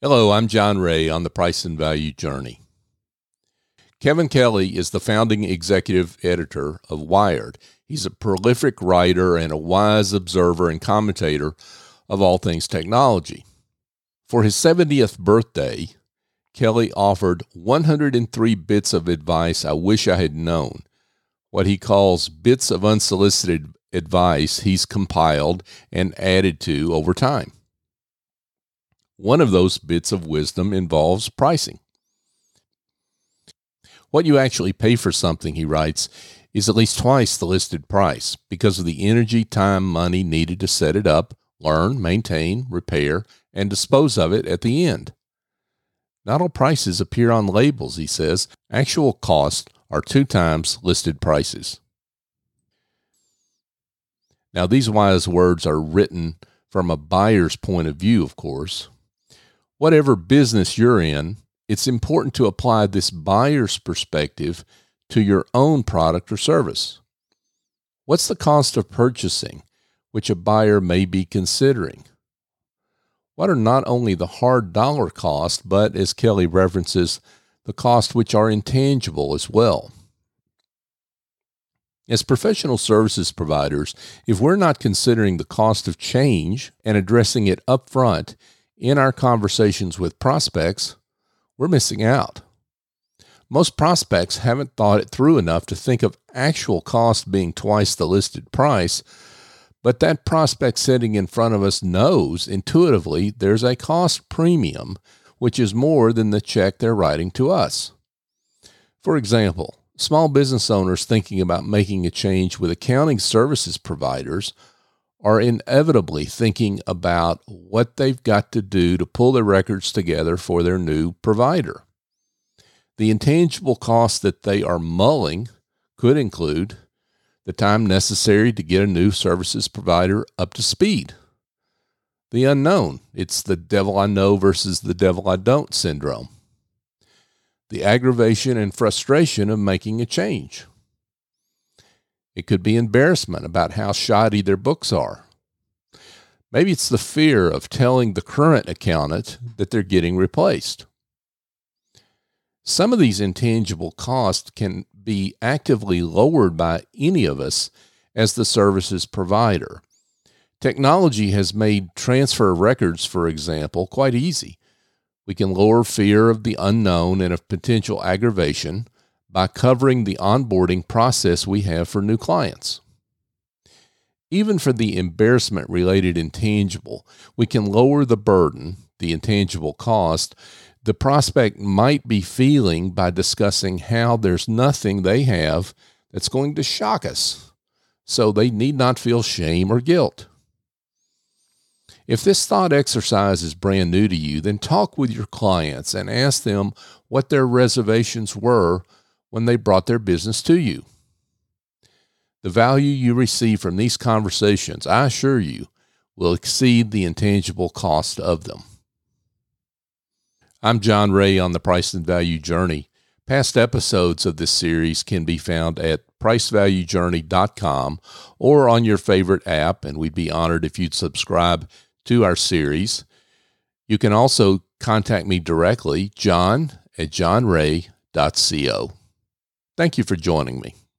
Hello, I'm John Ray on the Price and Value Journey. Kevin Kelly is the founding executive editor of Wired. He's a prolific writer and a wise observer and commentator of all things technology. For his 70th birthday, Kelly offered 103 bits of advice I wish I had known, what he calls bits of unsolicited advice he's compiled and added to over time. One of those bits of wisdom involves pricing. What you actually pay for something, he writes, is at least twice the listed price because of the energy, time, money needed to set it up, learn, maintain, repair, and dispose of it at the end. Not all prices appear on labels, he says. Actual costs are two times listed prices. Now, these wise words are written from a buyer's point of view, of course whatever business you're in, it's important to apply this buyer's perspective to your own product or service. What's the cost of purchasing, which a buyer may be considering? What are not only the hard dollar cost, but as Kelly references, the costs which are intangible as well? As professional services providers, if we're not considering the cost of change and addressing it upfront, in our conversations with prospects, we're missing out. Most prospects haven't thought it through enough to think of actual cost being twice the listed price, but that prospect sitting in front of us knows intuitively there's a cost premium, which is more than the check they're writing to us. For example, small business owners thinking about making a change with accounting services providers are inevitably thinking about what they've got to do to pull their records together for their new provider. The intangible costs that they are mulling could include the time necessary to get a new services provider up to speed. The unknown, it's the devil I know versus the devil I don't syndrome. The aggravation and frustration of making a change. It could be embarrassment about how shoddy their books are. Maybe it's the fear of telling the current accountant that they're getting replaced. Some of these intangible costs can be actively lowered by any of us as the services provider. Technology has made transfer of records, for example, quite easy. We can lower fear of the unknown and of potential aggravation by covering the onboarding process we have for new clients. Even for the embarrassment related intangible, we can lower the burden, the intangible cost, the prospect might be feeling by discussing how there's nothing they have that's going to shock us, so they need not feel shame or guilt. If this thought exercise is brand new to you, then talk with your clients and ask them what their reservations were when they brought their business to you. The value you receive from these conversations, I assure you, will exceed the intangible cost of them. I'm John Ray on the Price and Value Journey. Past episodes of this series can be found at pricevaluejourney.com or on your favorite app, and we'd be honored if you'd subscribe to our series. You can also contact me directly, john at johnray.co. Thank you for joining me.